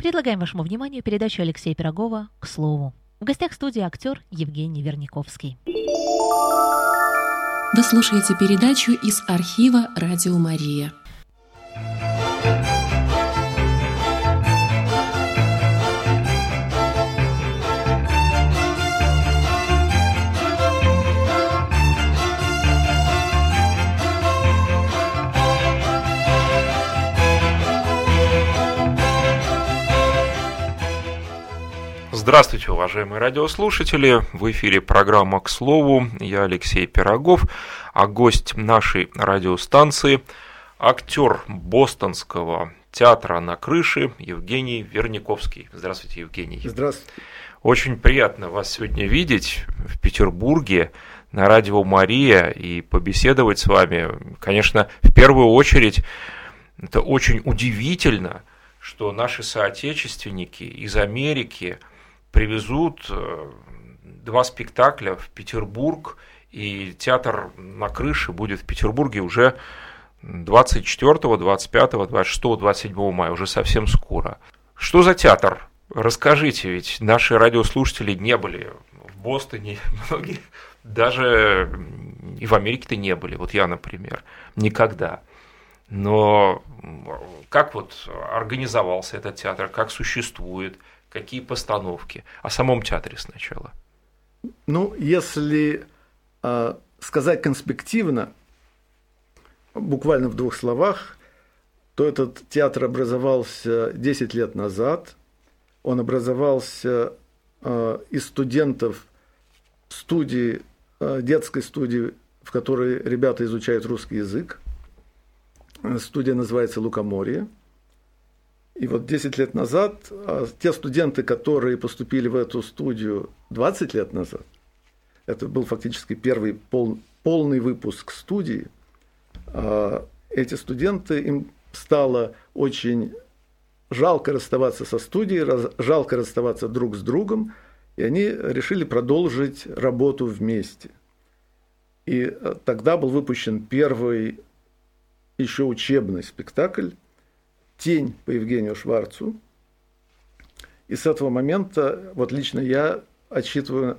Предлагаем вашему вниманию передачу Алексея Пирогова «К слову». В гостях студии актер Евгений Верниковский. Вы слушаете передачу из архива «Радио Мария». Здравствуйте, уважаемые радиослушатели! В эфире программа «К слову». Я Алексей Пирогов, а гость нашей радиостанции – актер бостонского театра на крыше Евгений Верниковский. Здравствуйте, Евгений. Здравствуйте. Очень приятно вас сегодня видеть в Петербурге на радио «Мария» и побеседовать с вами. Конечно, в первую очередь, это очень удивительно, что наши соотечественники из Америки – привезут э, два спектакля в Петербург, и театр на крыше будет в Петербурге уже 24, 25, 26, 27 мая, уже совсем скоро. Что за театр? Расскажите, ведь наши радиослушатели не были в Бостоне, многие даже и в Америке-то не были, вот я, например, никогда. Но как вот организовался этот театр, как существует – какие постановки, о самом театре сначала. Ну, если э, сказать конспективно, буквально в двух словах, то этот театр образовался 10 лет назад. Он образовался э, из студентов студии, э, детской студии, в которой ребята изучают русский язык. Студия называется «Лукоморье». И вот 10 лет назад а, те студенты, которые поступили в эту студию 20 лет назад, это был фактически первый пол, полный выпуск студии, а, эти студенты, им стало очень жалко расставаться со студией, жалко расставаться друг с другом, и они решили продолжить работу вместе. И а, тогда был выпущен первый еще учебный спектакль тень по Евгению Шварцу. И с этого момента, вот лично я отсчитываю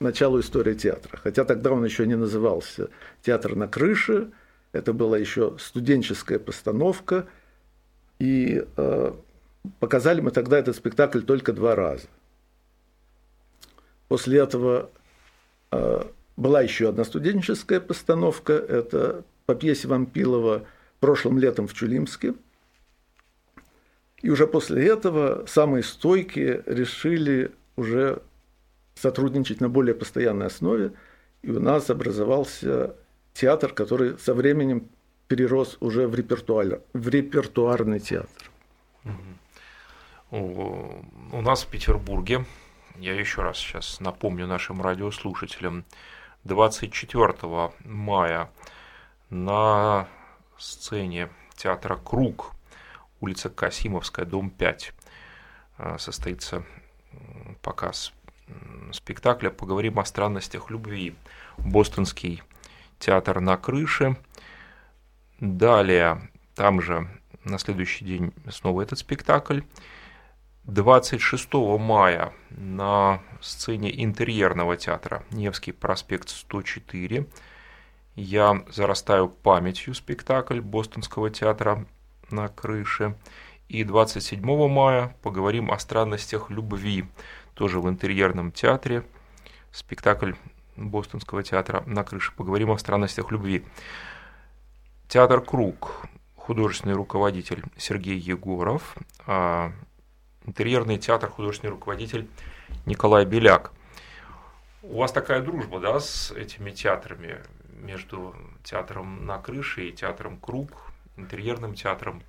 начало истории театра. Хотя тогда он еще не назывался «Театр на крыше», это была еще студенческая постановка, и э, показали мы тогда этот спектакль только два раза. После этого э, была еще одна студенческая постановка, это по пьесе Вампилова «Прошлым летом в Чулимске», и уже после этого самые стойкие решили уже сотрудничать на более постоянной основе, и у нас образовался театр, который со временем перерос уже в, в репертуарный театр. У нас в Петербурге, я еще раз сейчас напомню нашим радиослушателям, 24 мая на сцене театра «Круг» улица Касимовская, дом 5. А, состоится показ спектакля «Поговорим о странностях любви». Бостонский театр на крыше. Далее, там же на следующий день снова этот спектакль. 26 мая на сцене интерьерного театра Невский проспект 104 я зарастаю памятью спектакль Бостонского театра на крыше. И 27 мая поговорим о странностях любви, тоже в интерьерном театре. Спектакль Бостонского театра на крыше. Поговорим о странностях любви. Театр «Круг», художественный руководитель Сергей Егоров, а интерьерный театр, художественный руководитель Николай Беляк. У вас такая дружба, да, с этими театрами, между театром на крыше и театром «Круг», интерьерным театром?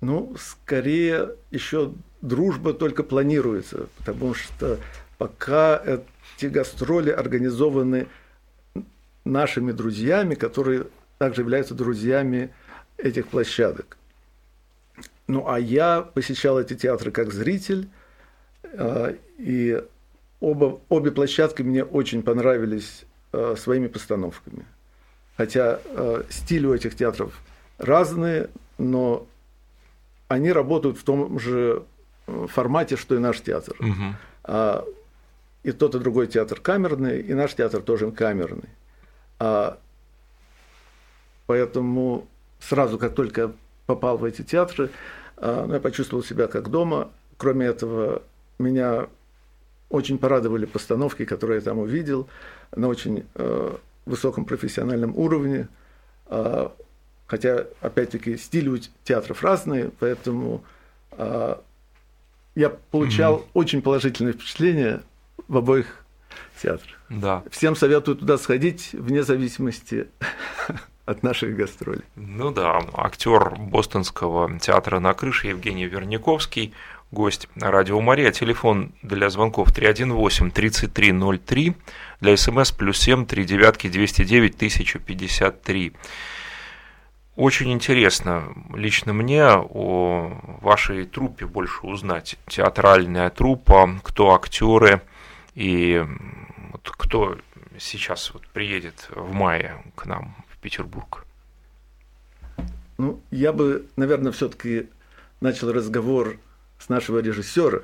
Ну, скорее еще дружба только планируется, потому что пока эти гастроли организованы нашими друзьями, которые также являются друзьями этих площадок. Ну, а я посещал эти театры как зритель, а, и оба, обе площадки мне очень понравились а, своими постановками. Хотя а, стиль у этих театров разные, но они работают в том же формате, что и наш театр. Угу. И тот и другой театр камерный, и наш театр тоже камерный. А, поэтому сразу, как только попал в эти театры, а, я почувствовал себя как дома. Кроме этого, меня очень порадовали постановки, которые я там увидел, на очень э, высоком профессиональном уровне. Хотя, опять-таки, стили у театров разные, поэтому э, я получал mm-hmm. очень положительное впечатление в обоих театрах. Да. Всем советую туда сходить, вне зависимости от наших гастролей. Ну да, актер Бостонского театра на крыше Евгений Верняковский – гость радио Мария. Телефон для звонков 318-3303, для смс плюс 7 3 девятки 209 1053. Очень интересно лично мне о вашей труппе больше узнать. Театральная труппа, кто актеры и вот кто сейчас вот приедет в мае к нам в Петербург. Ну, я бы, наверное, все-таки начал разговор с нашего режиссера,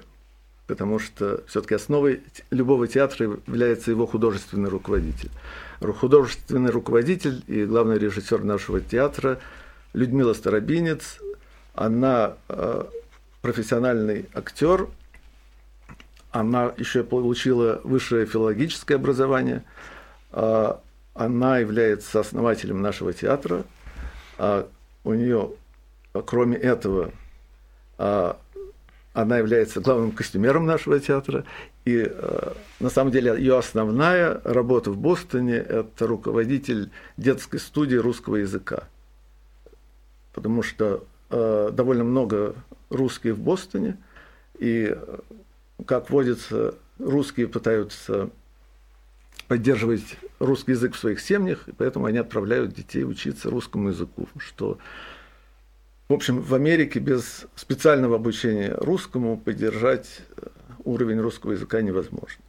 потому что все-таки основой любого театра является его художественный руководитель. Художественный руководитель и главный режиссер нашего театра Людмила Старобинец, она э, профессиональный актер, она еще получила высшее филологическое образование, э, она является основателем нашего театра, а у нее, кроме этого, э, она является главным костюмером нашего театра. И э, на самом деле ее основная работа в Бостоне – это руководитель детской студии русского языка. Потому что э, довольно много русских в Бостоне, и, как водится, русские пытаются поддерживать русский язык в своих семьях, и поэтому они отправляют детей учиться русскому языку, что в общем, в Америке без специального обучения русскому поддержать э, уровень русского языка невозможно.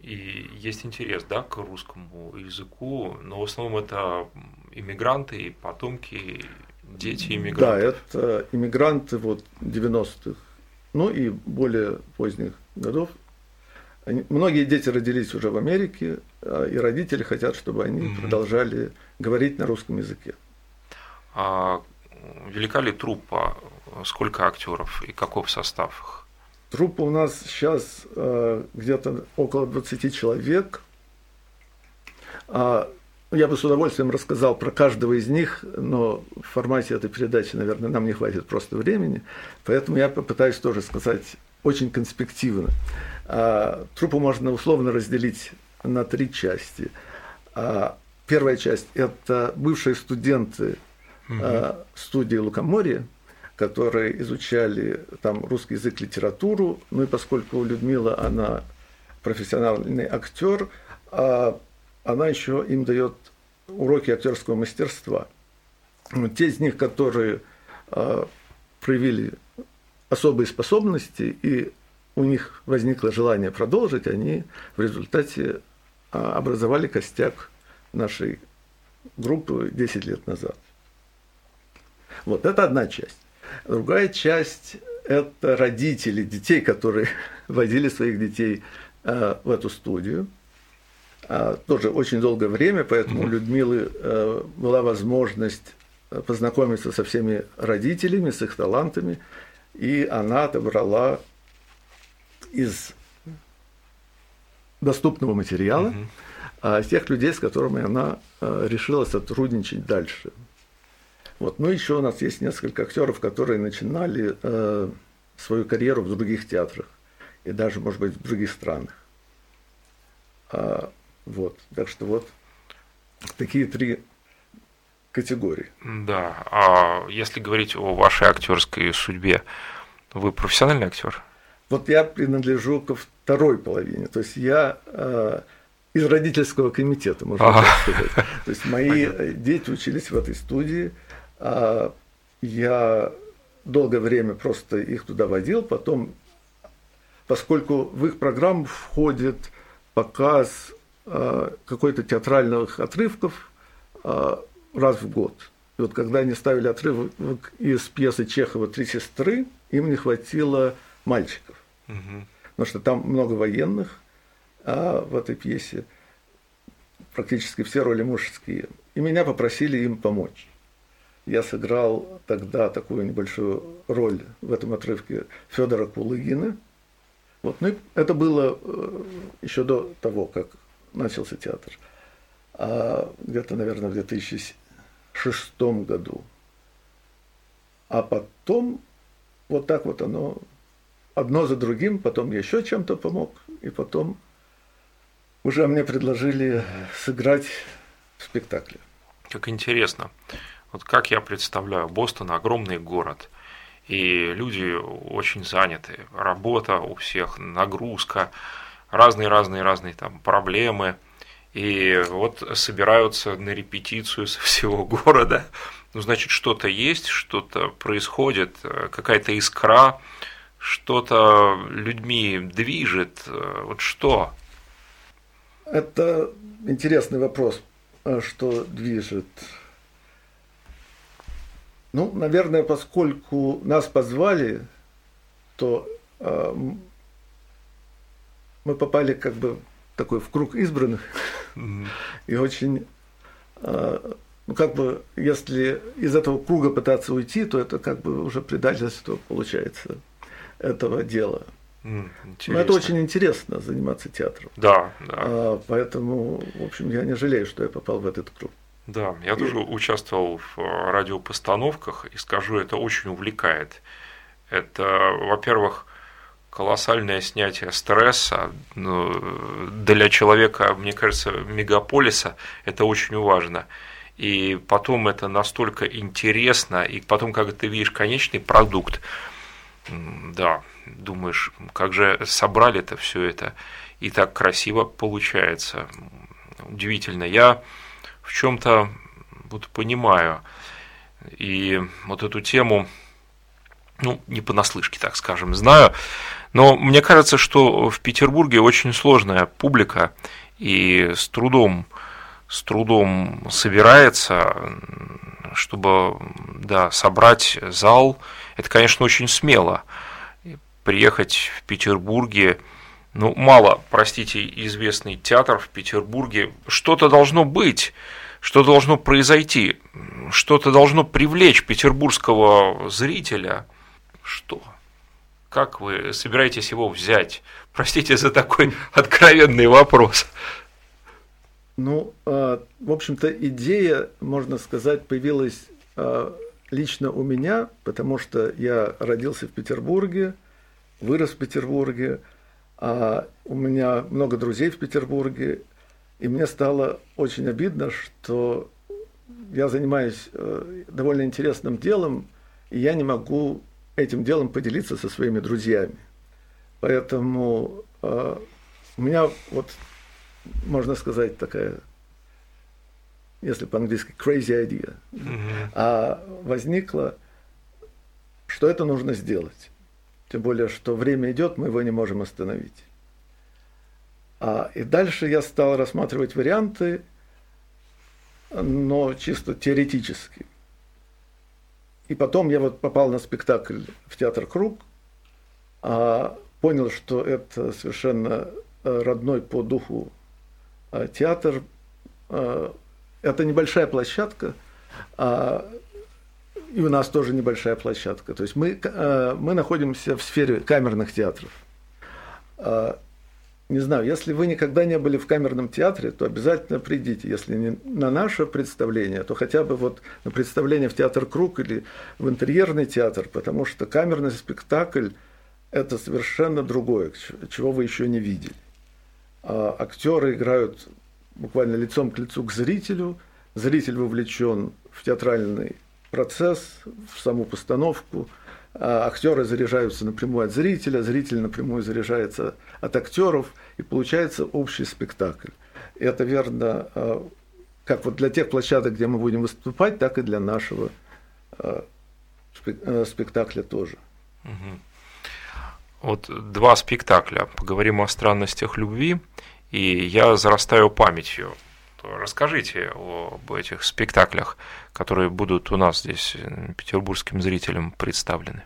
И есть интерес, да, к русскому языку, но в основном это иммигранты, потомки, дети иммигрантов. Да, это иммигранты вот 90-х, ну и более поздних годов. Многие дети родились уже в Америке, а, и родители хотят, чтобы они mm-hmm. продолжали говорить на русском языке. А велика ли труппа, сколько актеров и каков состав их? Труппа у нас сейчас э, где-то около 20 человек. А, я бы с удовольствием рассказал про каждого из них, но в формате этой передачи, наверное, нам не хватит просто времени, поэтому я попытаюсь тоже сказать очень конспективно. А, труппу можно условно разделить на три части. А, первая часть – это бывшие студенты угу. студии Лукоморья, которые изучали там русский язык, литературу. Ну и поскольку Людмила, она профессиональный актер, а она еще им дает уроки актерского мастерства. Те из них, которые а, проявили особые способности и у них возникло желание продолжить, они в результате а, образовали костяк нашей группы 10 лет назад. Вот это одна часть. Другая часть – это родители детей, которые водили своих детей э, в эту студию. А, тоже очень долгое время, поэтому у Людмилы э, была возможность познакомиться со всеми родителями, с их талантами, и она отобрала из доступного материала mm-hmm. тех людей, с которыми она э, решила сотрудничать дальше. Вот. Ну, еще у нас есть несколько актеров, которые начинали э, свою карьеру в других театрах и даже, может быть, в других странах. А, вот. Так что вот такие три категории. Да. А если говорить о вашей актерской судьбе, вы профессиональный актер? Вот я принадлежу ко второй половине. То есть я э, из родительского комитета, можно ага. так сказать. То есть мои Понятно. дети учились в этой студии. А я долгое время просто их туда водил, потом, поскольку в их программу входит показ а, какой-то театральных отрывков а, раз в год. И вот когда они ставили отрывок из пьесы Чехова «Три сестры», им не хватило мальчиков. Угу. Потому что там много военных, а в этой пьесе практически все роли мужские. И меня попросили им помочь. Я сыграл тогда такую небольшую роль в этом отрывке Федора Кулыгина. Вот. Ну, это было э, еще до того, как начался театр. А где-то, наверное, в 2006 году. А потом вот так вот оно одно за другим, потом еще чем-то помог, и потом уже мне предложили сыграть в спектакле. Как интересно. Вот как я представляю, Бостон огромный город, и люди очень заняты, работа у всех, нагрузка, разные-разные-разные там проблемы, и вот собираются на репетицию со всего города, ну, значит, что-то есть, что-то происходит, какая-то искра, что-то людьми движет, вот что? Это интересный вопрос, что движет ну, наверное, поскольку нас позвали, то э, мы попали как бы такой в круг избранных. Mm-hmm. И очень, э, ну как бы, если из этого круга пытаться уйти, то это как бы уже предательство получается этого дела. Mm, Но это очень интересно заниматься театром. Да, да. А, поэтому, в общем, я не жалею, что я попал в этот круг. Да, я тоже участвовал в э, радиопостановках и скажу, это очень увлекает. Это, во-первых, колоссальное снятие стресса. Ну, для человека, мне кажется, мегаполиса это очень важно. И потом это настолько интересно, и потом, когда ты видишь конечный продукт, да, думаешь, как же собрали это все это, и так красиво получается. Удивительно. Я в чем-то вот понимаю. И вот эту тему, ну, не понаслышке, так скажем, знаю. Но мне кажется, что в Петербурге очень сложная публика и с трудом, с трудом собирается, чтобы да, собрать зал. Это, конечно, очень смело. Приехать в Петербурге, ну, мало, простите, известный театр в Петербурге. Что-то должно быть, что должно произойти, что-то должно привлечь петербургского зрителя. Что? Как вы собираетесь его взять? Простите за такой откровенный вопрос. Ну, а, в общем-то, идея, можно сказать, появилась а, лично у меня, потому что я родился в Петербурге, вырос в Петербурге, а у меня много друзей в Петербурге, и мне стало очень обидно, что я занимаюсь э, довольно интересным делом, и я не могу этим делом поделиться со своими друзьями. Поэтому э, у меня вот, можно сказать, такая, если по-английски, crazy idea, mm-hmm. а возникла, что это нужно сделать. Тем более, что время идет, мы его не можем остановить. А, и дальше я стал рассматривать варианты, но чисто теоретически. И потом я вот попал на спектакль в театр Круг, а, понял, что это совершенно э, родной по духу э, театр. Э, это небольшая площадка, а и у нас тоже небольшая площадка. То есть мы, э, мы находимся в сфере камерных театров. А, не знаю, если вы никогда не были в камерном театре, то обязательно придите. Если не на наше представление, то хотя бы вот на представление в театр Круг или в интерьерный театр, потому что камерный спектакль – это совершенно другое, чего вы еще не видели. А актеры играют буквально лицом к лицу к зрителю, зритель вовлечен в театральный процесс, в саму постановку. А актеры заряжаются напрямую от зрителя, зритель напрямую заряжается от актеров, и получается общий спектакль. Это верно а, как вот для тех площадок, где мы будем выступать, так и для нашего а, спектакля тоже. Вот два спектакля. Поговорим о странностях любви, и я зарастаю памятью расскажите об этих спектаклях, которые будут у нас здесь петербургским зрителям представлены.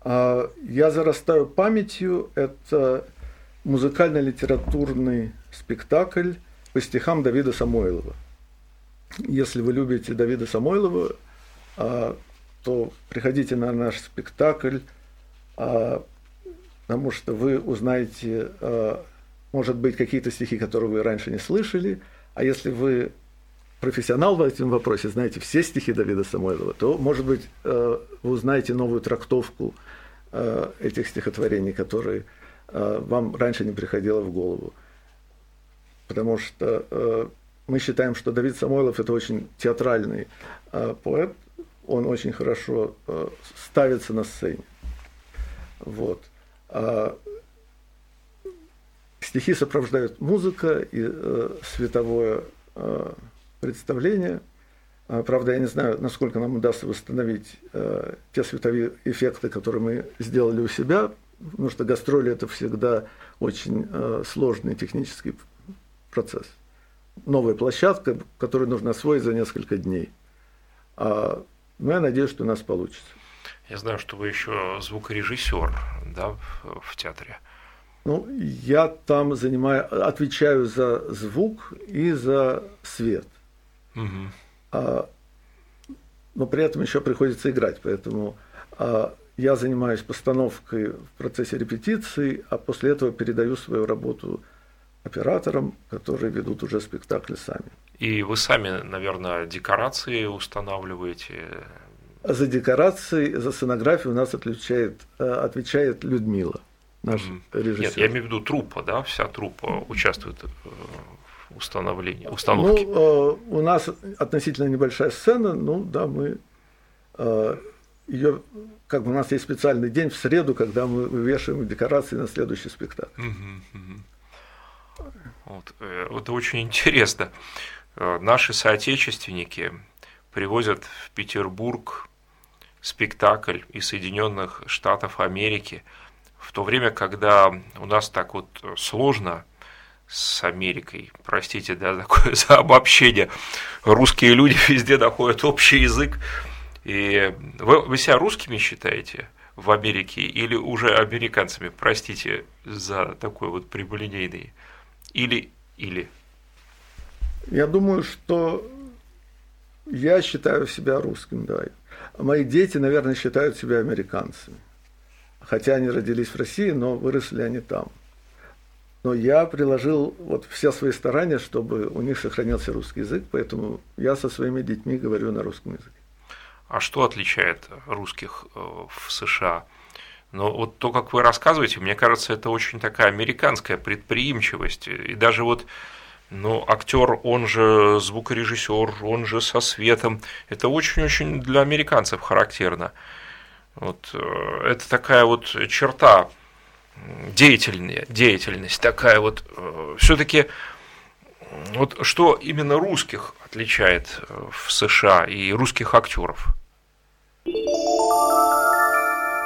А, «Я зарастаю памятью» – это музыкально-литературный спектакль по стихам Давида Самойлова. Если вы любите Давида Самойлова, а, то приходите на наш спектакль, а, потому что вы узнаете, может быть, какие-то стихи, которые вы раньше не слышали, а если вы профессионал в этом вопросе, знаете все стихи Давида Самойлова, то, может быть, э, вы узнаете новую трактовку э, этих стихотворений, которые э, вам раньше не приходило в голову. Потому что мы считаем, что Давид Самойлов – это очень театральный поэт, он очень хорошо ставится на сцене. Вот. Стихи сопровождают музыка и световое представление. А, правда, я не знаю, насколько нам удастся восстановить э, те световые эффекты, которые мы сделали у себя, потому что гастроли это всегда очень э, сложный технический процесс. Новая площадка, которую нужно освоить за несколько дней. А, но я надеюсь, что у нас получится. Я знаю, что вы еще звукорежиссер да, в театре. Ну, я там занимаю, отвечаю за звук и за свет. Угу. А, но при этом еще приходится играть, поэтому а, я занимаюсь постановкой в процессе репетиции, а после этого передаю свою работу операторам, которые ведут уже спектакли сами. И вы сами, наверное, декорации устанавливаете? За декорации, за сценографию у нас отвечает, а, отвечает Людмила, наш режиссер. Нет, я имею в виду труппа, да, вся труппа участвует э, установления, установки? Ну, э, у нас относительно небольшая сцена, ну да, мы э, ее, как бы у нас есть специальный день в среду, когда мы вывешиваем декорации на следующий спектакль. Вот, это очень интересно. Наши соотечественники привозят в Петербург спектакль из Соединенных Штатов Америки, в то время, когда у нас так вот сложно с Америкой. Простите, да, такое за обобщение. Русские люди везде находят общий язык. И вы, вы себя русскими считаете в Америке или уже американцами? Простите за такой вот прямолинейный. Или, или. Я думаю, что я считаю себя русским, да. Мои дети, наверное, считают себя американцами. Хотя они родились в России, но выросли они там но я приложил вот все свои старания, чтобы у них сохранился русский язык, поэтому я со своими детьми говорю на русском языке. А что отличает русских э, в США? Ну, вот то, как вы рассказываете, мне кажется, это очень такая американская предприимчивость. И даже вот ну, актер, он же звукорежиссер, он же со светом. Это очень-очень для американцев характерно. Вот, э, это такая вот черта деятельная, деятельность такая вот, э, все-таки вот что именно русских отличает э, в США и русских актеров?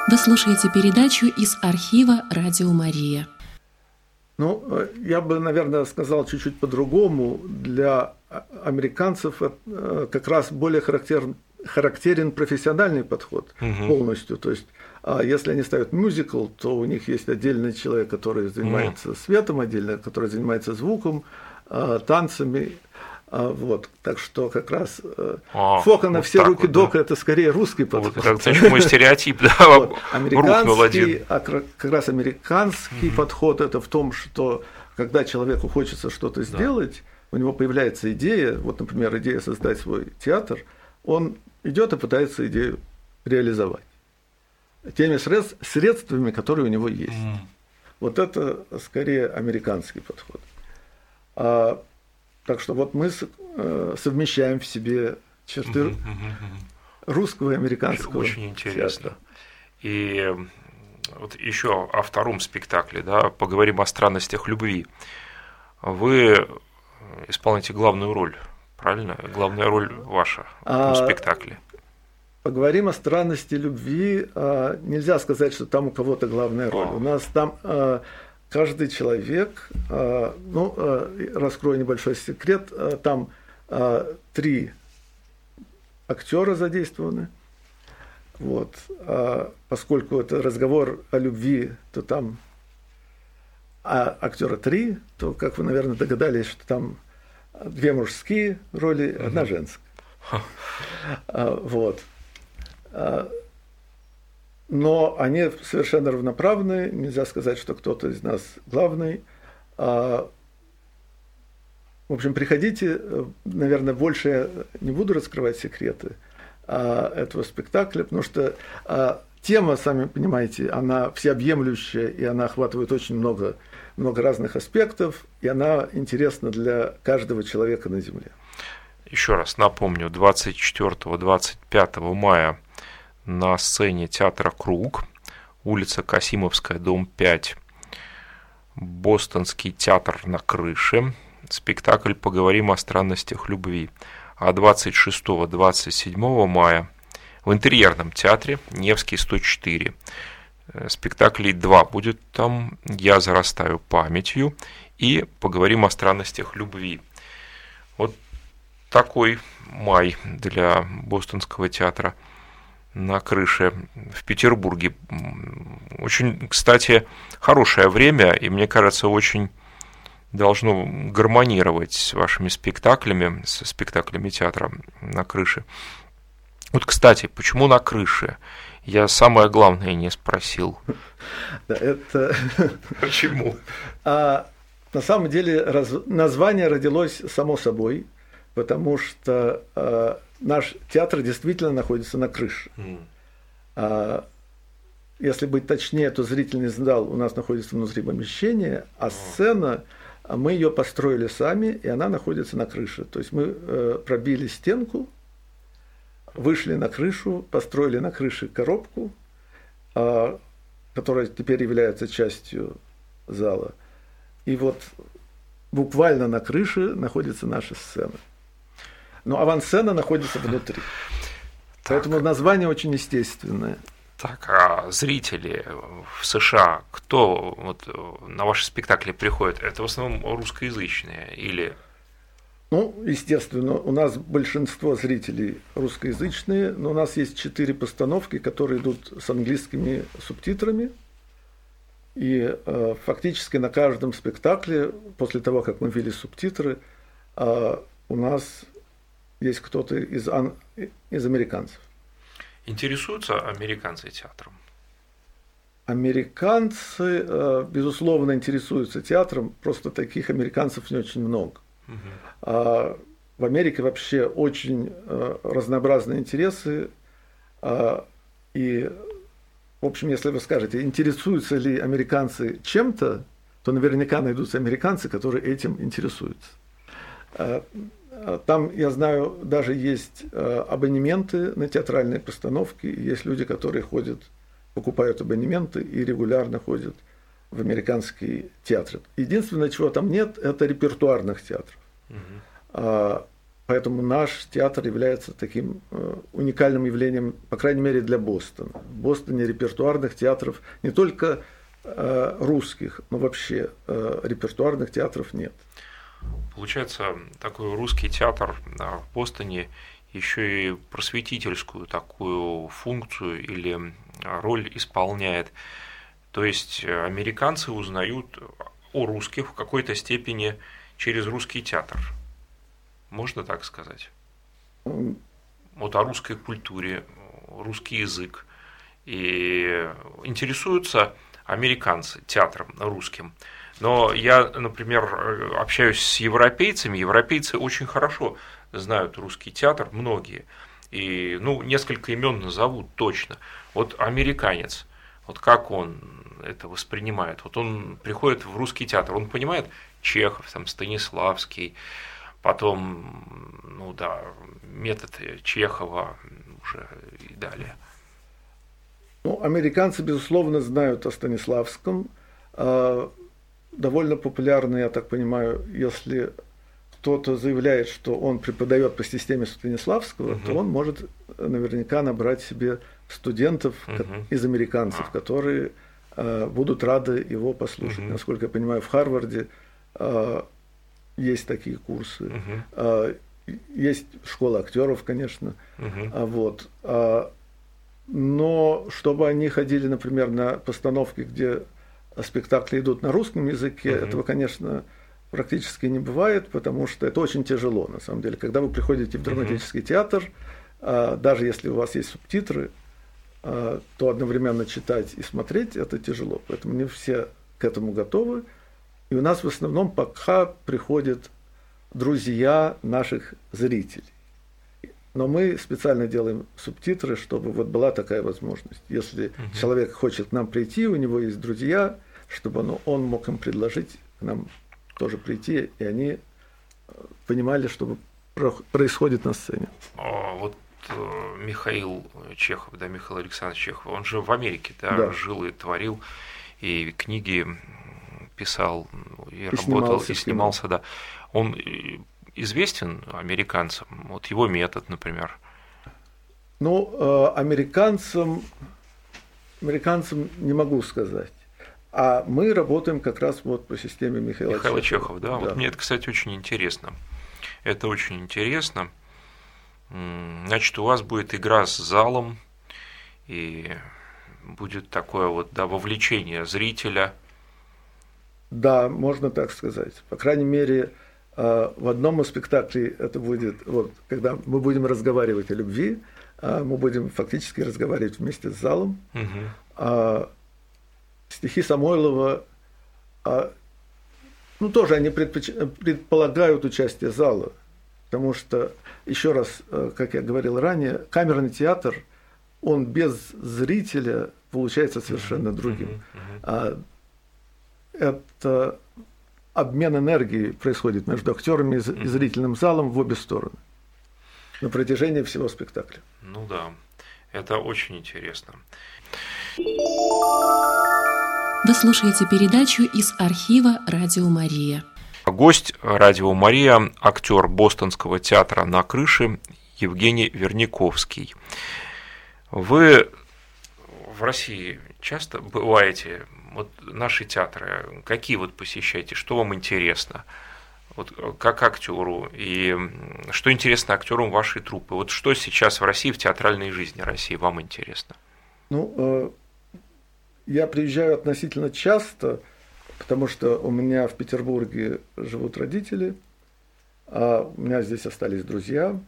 Вы слушаете передачу из архива «Радио Мария». Ну, я бы, наверное, сказал чуть-чуть по-другому. Для американцев как раз более характерен, характерен профессиональный подход угу. полностью. То есть а если они ставят мюзикл, то у них есть отдельный человек, который занимается mm. светом, отдельно, который занимается звуком, а, танцами. А, вот, так что как раз э, а, фока на вот все руки вот, дока да. это скорее русский подход. Вот, это мой стереотип, да, вот. Американский, а как раз американский mm-hmm. подход это в том, что когда человеку хочется что-то сделать, да. у него появляется идея, вот, например, идея создать свой театр, он идет и пытается идею реализовать теми средствами, которые у него есть. Mm. Вот это скорее американский подход. А, так что вот мы э, совмещаем в себе черты mm-hmm, mm-hmm. русского и американского. Очень интересно. Театра. И вот еще о втором спектакле, да, поговорим о странностях любви. Вы исполняете главную роль, правильно? Главная роль ваша в этом а, спектакле. Поговорим о странности любви. А, нельзя сказать, что там у кого-то главная роль. У нас там а, каждый человек, а, ну, раскрою небольшой секрет, там три актера задействованы. Вот. А поскольку это разговор о любви, то там а актера три, то, как вы, наверное, догадались, что там две мужские роли, одна женская. А, вот. А, но они совершенно равноправны. Нельзя сказать, что кто-то из нас главный. А, в общем, приходите. Наверное, больше я не буду раскрывать секреты этого спектакля, потому что тема, сами понимаете, она всеобъемлющая, и она охватывает очень много, много разных аспектов, и она интересна для каждого человека на Земле. Еще раз напомню, 24-25 мая на сцене театра «Круг», улица Касимовская, дом 5, Бостонский театр на крыше, спектакль «Поговорим о странностях любви». А 26-27 мая в интерьерном театре Невский 104. Э, спектаклей два будет там «Я зарастаю памятью» и «Поговорим о странностях любви». Вот такой май для Бостонского театра на крыше в Петербурге. Очень, кстати, хорошее время, и мне кажется, очень должно гармонировать с вашими спектаклями, со спектаклями театра на крыше. Вот, кстати, почему на крыше? Я самое главное не спросил. Да, это... Почему? А, на самом деле раз... название родилось само собой, потому что а, наш театр действительно находится на крыше. Mm. А, если быть точнее, то зрительный зал у нас находится внутри помещения, а сцена мы ее построили сами, и она находится на крыше. То есть мы э, пробили стенку, вышли на крышу, построили на крыше коробку, а, которая теперь является частью зала. И вот буквально на крыше находится наша сцена. Но авансцена находится внутри. Так. Поэтому название очень естественное. Так, а зрители в США, кто вот на ваши спектакли приходит, это в основном русскоязычные или ну, естественно, у нас большинство зрителей русскоязычные, но у нас есть четыре постановки, которые идут с английскими субтитрами. И э, фактически на каждом спектакле, после того, как мы ввели субтитры, э, у нас есть кто-то из, ан... из американцев. Интересуются американцы театром? Американцы, э, безусловно, интересуются театром, просто таких американцев не очень много. А в Америке вообще очень э, разнообразные интересы. А, и, в общем, если вы скажете, интересуются ли американцы чем-то, то наверняка найдутся американцы, которые этим интересуются. А, там, я знаю, даже есть э, абонементы на театральные постановки, есть люди, которые ходят, покупают абонементы и регулярно ходят в американский театр. Единственное, чего там нет, это репертуарных театров. Угу. Поэтому наш театр является таким э, уникальным явлением, по крайней мере, для Бостона. В Бостоне репертуарных театров не только э, русских, но вообще э, репертуарных театров нет. Получается, такой русский театр в Бостоне еще и просветительскую такую функцию или роль исполняет. То есть американцы узнают о русских в какой-то степени через русский театр. Можно так сказать? Вот о русской культуре, русский язык. И интересуются американцы театром русским. Но я, например, общаюсь с европейцами. Европейцы очень хорошо знают русский театр, многие. И, ну, несколько имен назовут точно. Вот американец, вот как он это воспринимает? Вот он приходит в русский театр, он понимает, Чехов, там, Станиславский, потом, ну да, метод Чехова уже и далее. Ну, американцы, безусловно, знают о Станиславском. А, довольно популярно, я так понимаю, если кто-то заявляет, что он преподает по системе Станиславского, угу. то он может наверняка набрать себе студентов угу. из американцев, а. которые а, будут рады его послушать. Угу. Насколько я понимаю, в Харварде а, есть такие курсы. Угу. Есть школа актеров, конечно. Угу. Вот. но чтобы они ходили, например, на постановки, где спектакли идут на русском языке, mm-hmm. этого, конечно, практически не бывает, потому что это очень тяжело, на самом деле. Когда вы приходите в драматический театр, а, даже если у вас есть субтитры, а, то одновременно читать и смотреть это тяжело. Поэтому не все к этому готовы. И у нас в основном пока приходят друзья наших зрителей. Но мы специально делаем субтитры, чтобы вот была такая возможность. Если угу. человек хочет к нам прийти, у него есть друзья, чтобы он, он мог им предложить к нам тоже прийти, и они э, понимали, что происходит на сцене. А, вот э, Михаил Чехов, да, Михаил Александрович Чехов, он же в Америке, да, да. жил и творил, и книги писал, и, и работал, снимался, и снимался, да. Он э, известен американцам? Вот его метод, например. Ну, американцам, американцам не могу сказать. А мы работаем как раз вот по системе Михаила, Михаила Чехова. Чехова да? да. Вот мне это, кстати, очень интересно. Это очень интересно. Значит, у вас будет игра с залом, и будет такое вот да, вовлечение зрителя. Да, можно так сказать. По крайней мере, а, в одном из спектаклей это будет, вот, когда мы будем разговаривать о любви, а, мы будем фактически разговаривать вместе с залом. Угу. Стихи Самойлова, ну, тоже они предпоч... предполагают участие зала, потому что, еще раз, как я говорил ранее, камерный театр, он без зрителя получается совершенно другим. Это обмен энергией происходит между актерами и зрительным залом в обе стороны. На протяжении всего спектакля. Ну да, это очень интересно. Вы слушаете передачу из архива «Радио Мария». Гость «Радио Мария» – актер Бостонского театра «На крыше» Евгений Верняковский. Вы в России часто бываете вот наши театры, какие вот посещаете, что вам интересно? Вот как актеру и что интересно актерам вашей труппы? Вот что сейчас в России, в театральной жизни России вам интересно? Ну, э, я приезжаю относительно часто, потому что у меня в Петербурге живут родители, а у меня здесь остались друзья,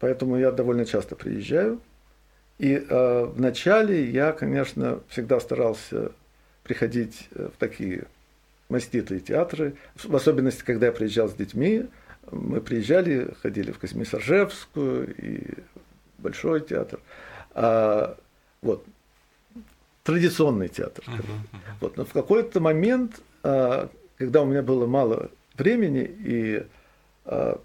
поэтому я довольно часто приезжаю. И э, вначале я, конечно, всегда старался приходить э, в такие маститые театры, в особенности, когда я приезжал с детьми, мы приезжали, ходили в Космисаржевскую и Большой театр. А, вот, традиционный театр. Uh-huh, uh-huh. Вот, но в какой-то момент, а, когда у меня было мало времени и а,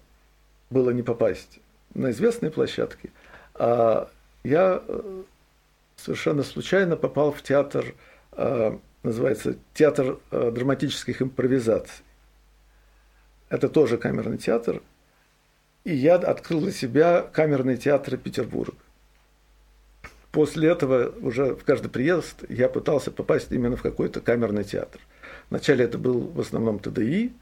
было не попасть на известные площадки, а, я э, совершенно случайно попал в театр называется «Театр э, драматических импровизаций». Это тоже камерный театр. И я открыл для себя камерный театр Петербурга. После этого уже в каждый приезд я пытался попасть именно в какой-то камерный театр. Вначале это был в основном ТДИ,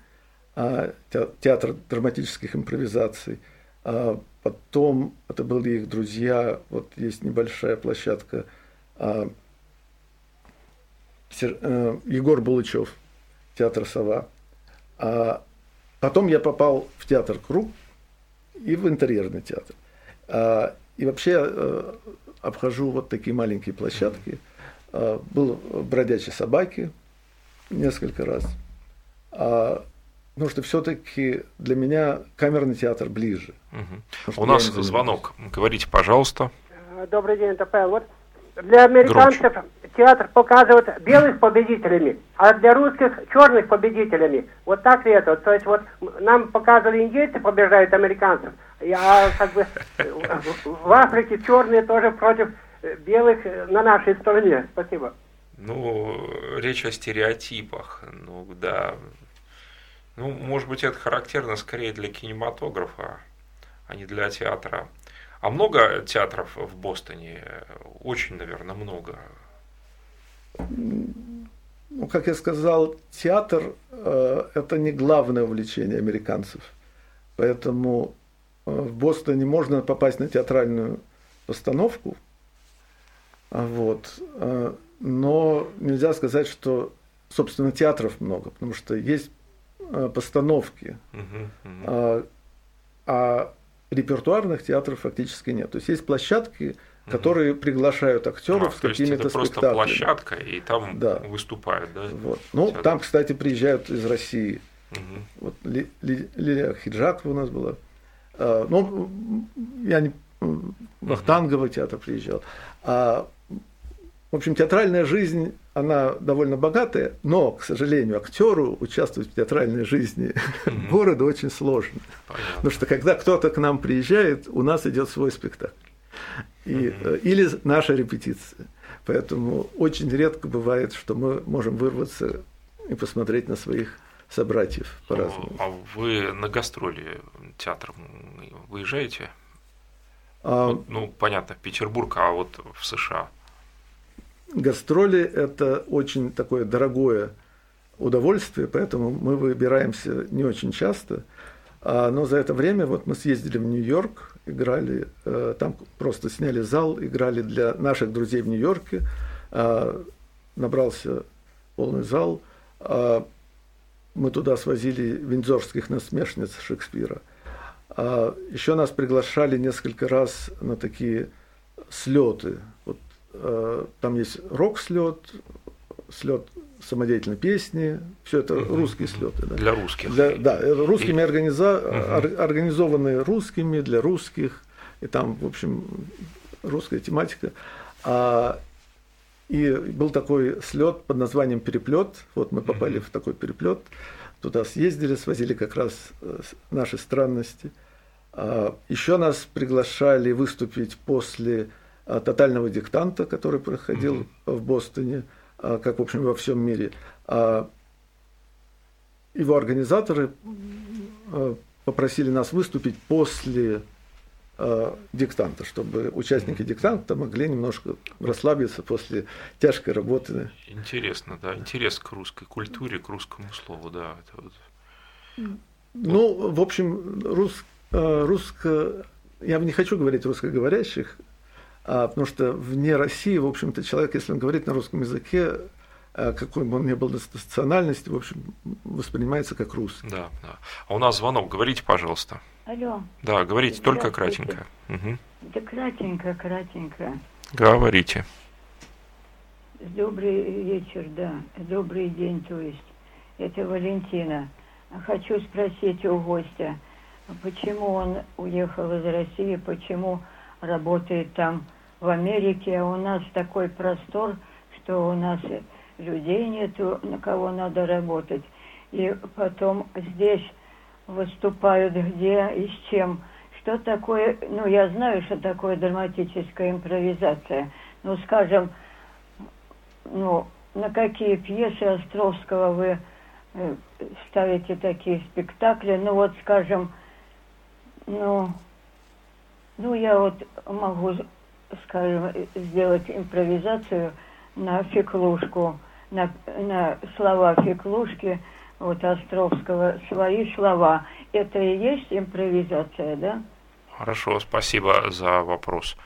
а, театр драматических импровизаций. А потом это были их друзья, вот есть небольшая площадка а, Э, Егор Булычев, театр «Сова». Потом я попал в театр «Круг» и в интерьерный театр. И вообще э, обхожу вот такие маленькие площадки. А, был «Бродячие собаки» несколько раз. А, потому что все-таки для меня камерный театр ближе. Угу. У нас звонок. Говорите, пожалуйста. Добрый день, это Павел. Вот для американцев Громче. театр показывает белых победителями, а для русских черных победителями. Вот так ли это? То есть вот нам показывали индейцы побеждают американцев, а как бы в Африке черные тоже против белых на нашей стороне. Спасибо. Ну, речь о стереотипах. Ну, да. Ну, может быть, это характерно скорее для кинематографа, а не для театра. А много театров в Бостоне? Очень, наверное, много. Ну, как я сказал, театр э, – это не главное увлечение американцев. Поэтому э, в Бостоне можно попасть на театральную постановку, Вот. Но нельзя сказать, что, собственно, театров много, потому что есть постановки, а, а репертуарных театров фактически нет. То есть есть площадки, которые приглашают актеров а, с какими-то спектаклями. просто площадка, и там да. выступают, да? Вот. Ну, театр. там, кстати, приезжают из России. Угу. Вот Лилия Хиджакова у нас была. А, ну, я не Вахтанговый театр приезжал. А, в общем, театральная жизнь, она довольно богатая, но, к сожалению, актеру участвовать в театральной жизни mm города очень сложно. Понятно. Потому что когда кто-то к нам приезжает, у нас идет свой спектакль. И, mm Или наша репетиция. Поэтому очень редко бывает, что мы можем вырваться и посмотреть на своих собратьев по-разному. А вы на гастроли театром выезжаете? А, ну, ну, понятно, в Петербург, а вот в США. Гастроли – это очень такое дорогое удовольствие, поэтому мы выбираемся не очень часто. А, но за это время вот мы съездили в Нью-Йорк, играли, э, там просто сняли зал, играли для наших друзей в Нью-Йорке, а, набрался полный зал. Мы туда свозили виндзорских насмешниц Шекспира – а еще нас приглашали несколько раз на такие слеты. Вот, э, там есть рок-слет, слет самодеятельной песни, все это угу, русские слеты. Да. Для русских. Для, да, русскими и... организа... угу. организованные русскими, для русских, и там, в общем, русская тематика. А, и был такой слет под названием переплет. Вот мы попали в такой переплет. Туда съездили, свозили как раз э, наши странности. А, Еще нас приглашали выступить после а, тотального диктанта, который проходил в Бостоне, а, как, в общем, во всем мире. Его организаторы попросили нас выступить после диктанта, чтобы участники диктанта могли немножко расслабиться после тяжкой работы. Интересно, да, интерес к русской культуре, к русскому слову, да. Это вот... Ну, в общем, рус, Э, русско... Я не хочу говорить русскоговорящих, а, потому что вне России, в общем-то, человек, если он говорит на русском языке, э, какой бы он ни был национальности, в общем, воспринимается как русский. Да, да. А у нас звонок, говорите, пожалуйста. Алло. Да, говорите, только кратенько. Угу. Да кратенько, кратенько. Говорите. Добрый вечер, да. Добрый день, то есть. Это Валентина. Хочу спросить у гостя – почему он уехал из России, почему работает там в Америке, а у нас такой простор, что у нас людей нету, на кого надо работать. И потом здесь выступают где и с чем. Что такое, ну я знаю, что такое драматическая импровизация. Ну, скажем, ну, на какие пьесы Островского вы э, ставите такие спектакли? Ну, вот, скажем, ну, ну, я вот могу, скажем, сделать импровизацию на феклушку, на, на слова феклушки, вот Островского, свои слова. Это и есть импровизация, да? Хорошо, спасибо за вопрос.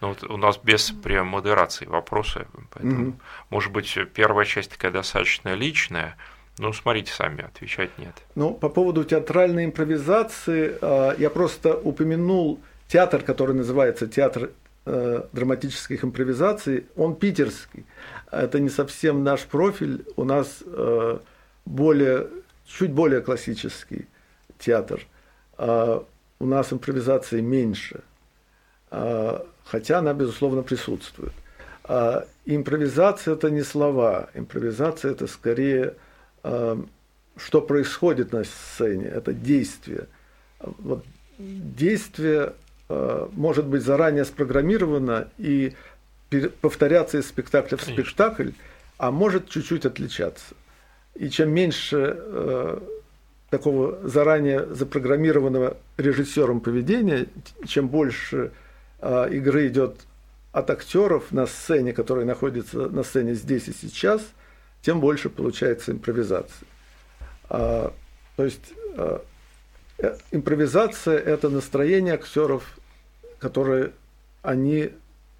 Ну, вот у нас без премодерации вопросы, поэтому, mm-hmm. может быть, первая часть такая достаточно личная, ну, смотрите сами, отвечать нет. Ну, по поводу театральной импровизации, а, я просто упомянул театр, который называется театр э, драматических импровизаций, он питерский. Это не совсем наш профиль, у нас э, более, чуть более классический театр. А, у нас импровизации меньше, а, хотя она, безусловно, присутствует. Импровизация – это не слова, импровизация – это скорее – что происходит на сцене, это действие. Вот действие может быть заранее спрограммировано и повторяться из спектакля в спектакль, а может чуть-чуть отличаться. И чем меньше э, такого заранее запрограммированного режиссером поведения, чем больше э, игры идет от актеров на сцене, которые находятся на сцене здесь и сейчас – тем больше получается импровизация. А, то есть а, э, импровизация – это настроение актеров, которые они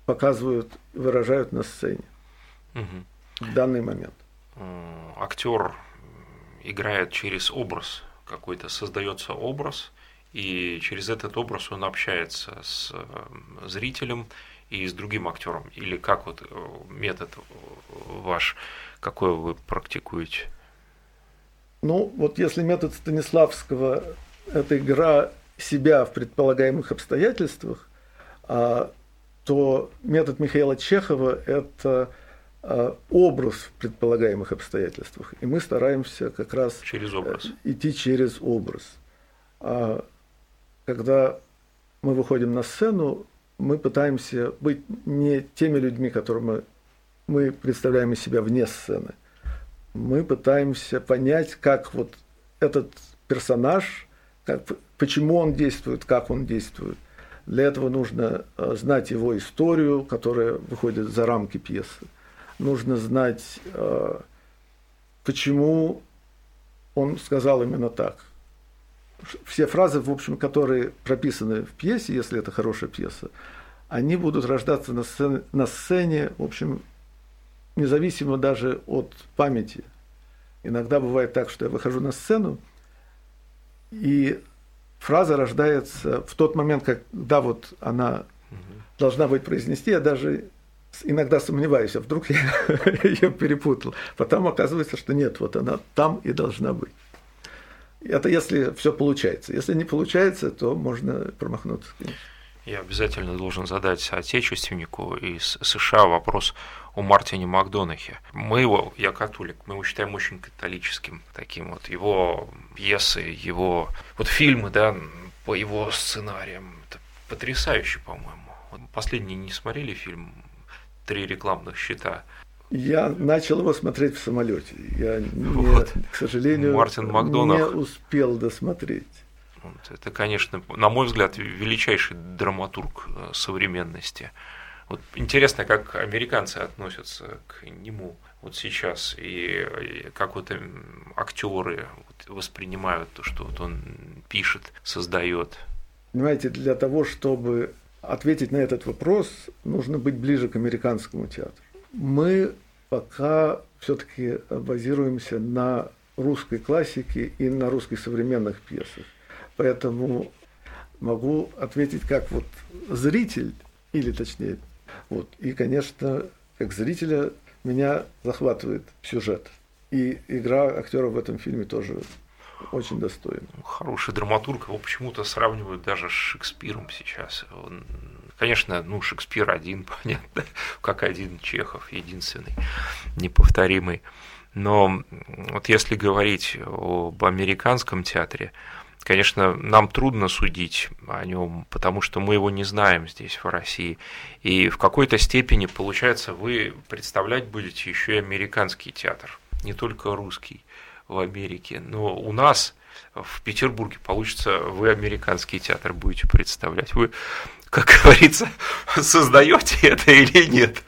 показывают, выражают на сцене Угу. в данный момент. Актер играет через образ какой-то, создается образ, и через этот образ он общается с э, зрителем и с другим актером. Или как вот э, метод ваш, какой вы практикуете? Ну, вот если метод Станиславского – это игра себя в предполагаемых обстоятельствах, а, то метод Михаила Чехова – это образ в предполагаемых обстоятельствах. И мы стараемся как раз через образ. Э, идти через образ. А когда мы выходим на сцену, мы пытаемся быть не теми людьми, которыми мы представляем из себя вне сцены. Мы пытаемся понять, как вот этот персонаж, как, почему он действует, как он действует. Для этого нужно э, знать его историю, которая выходит за рамки пьесы. Нужно знать, э, почему он сказал именно так. Все фразы, в общем, которые прописаны в пьесе, если это хорошая пьеса, они будут рождаться на сцене, на сцене в общем, независимо даже от памяти. Иногда бывает так, что я выхожу на сцену, и фраза рождается в тот момент, когда вот она должна быть произнести, я даже иногда сомневаюсь, а вдруг я ее перепутал. Потом оказывается, что нет, вот она там и должна быть. Это если все получается. Если не получается, то можно промахнуться. Я обязательно должен задать соотечественнику из США вопрос о Мартине Макдонахе. Мы его, я католик, мы его считаем очень католическим таким вот. Его пьесы, его вот фильмы, да, по его сценариям, это потрясающе, по-моему. Последний не смотрели фильм «Три рекламных счета»? Я начал его смотреть в самолете. Я, вот. не, к сожалению, Мартин Макдонах. не успел досмотреть. Вот. Это, конечно, на мой взгляд, величайший драматург э, современности. Вот интересно, как американцы относятся к нему вот сейчас, и, и как вот актеры вот воспринимают то, что вот он пишет, создает. Понимаете, для того, чтобы ответить на этот вопрос, нужно быть ближе к американскому театру. Мы пока все-таки базируемся на русской классике и на русских современных пьесах. Поэтому могу ответить как вот зритель, или точнее, вот. И, конечно, как зрителя меня захватывает сюжет. И игра актера в этом фильме тоже очень достойна. Хороший драматург, его почему-то сравнивают даже с Шекспиром сейчас. Он, конечно, ну, Шекспир один, понятно, как один Чехов, единственный, неповторимый. Но вот если говорить об американском театре, Конечно, нам трудно судить о нем, потому что мы его не знаем здесь, в России. И в какой-то степени, получается, вы представлять будете еще и американский театр, не только русский в Америке. Но у нас в Петербурге получится, вы американский театр будете представлять. Вы, как говорится, создаете это или нет?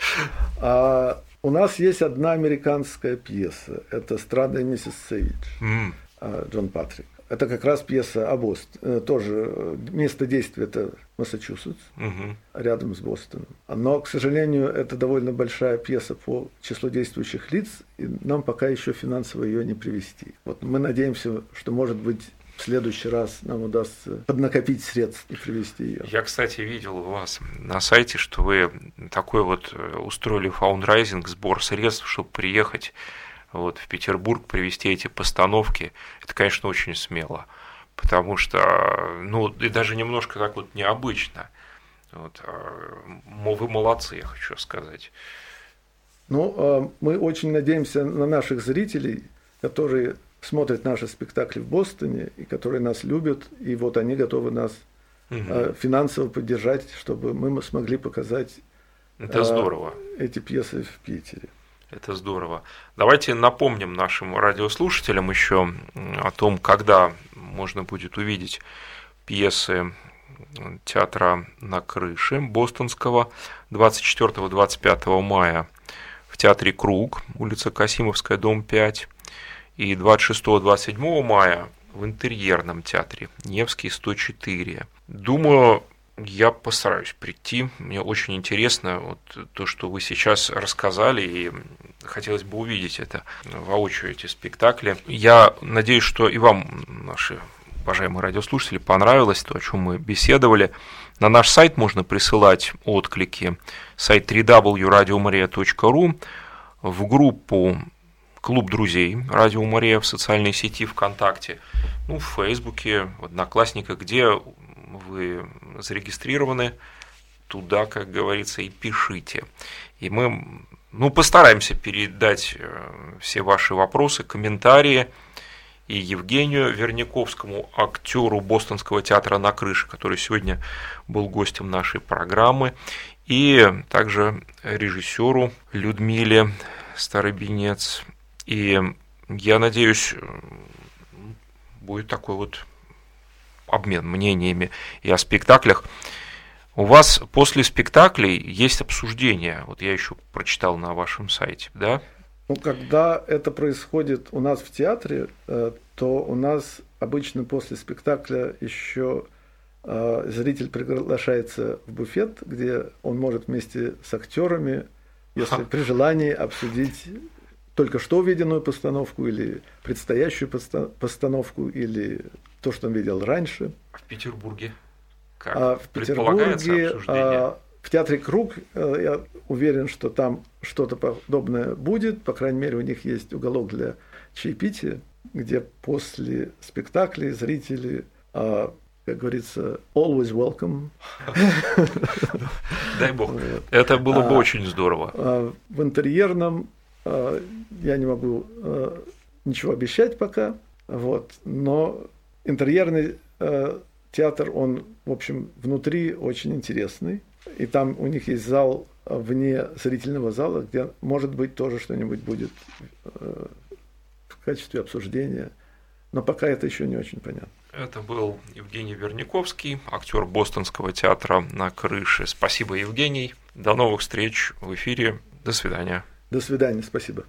А, у нас есть одна американская пьеса. Это «Странная миссис Сейдж» Мм. Джон Патрик. Это как раз пьеса о Бостоне. Тоже э, место действия это Массачусетс, угу. рядом с Бостоном. Но, к сожалению, это довольно большая пьеса по числу действующих лиц, и нам пока еще финансово ее не привезти. Вот мы надеемся, что, может быть, в следующий раз нам удастся поднакопить средств и привезти ее. Я, кстати, видел у вас на сайте, что вы такой вот э, устроили фандрайзинг, сбор средств, чтобы приехать вот, в Петербург привести эти постановки, это, конечно, очень смело, потому что, ну, и даже немножко так вот необычно. Вот, а, вы молодцы, я хочу сказать. Ну, а, мы очень надеемся на наших зрителей, которые смотрят наши спектакли в Бостоне и которые нас любят, и вот они готовы нас угу. финансово поддержать, чтобы мы смогли показать Это здорово. эти пьесы в Питере. Это здорово. Давайте напомним нашим радиослушателям еще о том, когда можно будет увидеть пьесы театра на крыше Бостонского 24-25 мая в театре Круг, улица Касимовская, дом 5, и 26-27 мая в интерьерном театре Невский 104. Думаю, Я постараюсь прийти. Мне очень интересно вот то, что вы сейчас рассказали, и хотелось бы увидеть это воочию, эти спектакли. Я надеюсь, что и вам, наши уважаемые радиослушатели, понравилось то, о чем мы беседовали. На наш сайт можно присылать отклики. Сайт www.radiomaria.ru в группу клуб друзей Радио Мария в социальной сети ВКонтакте, ну, в Фейсбуке, в Одноклассниках, где вы зарегистрированы, туда, как говорится, и пишите. И мы ну, постараемся передать э, все ваши вопросы, комментарии и Евгению Верняковскому, актеру Бостонского театра «На крыше», который сегодня был гостем нашей программы, и также режиссеру Людмиле Старобинец. И я надеюсь, будет такой вот обмен мнениями и о спектаклях. У вас после спектаклей есть обсуждение, вот я еще прочитал на вашем сайте, да? Ну, когда это происходит у нас в театре, э, то у нас обычно после спектакля еще э, зритель приглашается в буфет, где он может вместе с актерами, если при желании, обсудить только что увиденную постановку или предстоящую постановку или то, что он видел раньше. В Петербурге? Как? А в Петербурге, а, в театре Круг, э, я уверен, что там что-то подобное будет. По крайней мере, у них есть уголок для чаепития, где после спектаклей зрители а, как говорится, always welcome. Дай бог. Это было бы а, очень здорово. В интерьерном я не могу ничего обещать пока, вот, но интерьерный э, театр, он, в общем, внутри очень интересный. И там у них есть зал вне зрительного зала, где, может быть, тоже что-нибудь будет э, в качестве обсуждения. Но пока это еще не очень понятно. Это был Евгений Верняковский, актер Бостонского театра на крыше. Спасибо, Евгений. До новых встреч в эфире. До свидания. До свидания. Спасибо.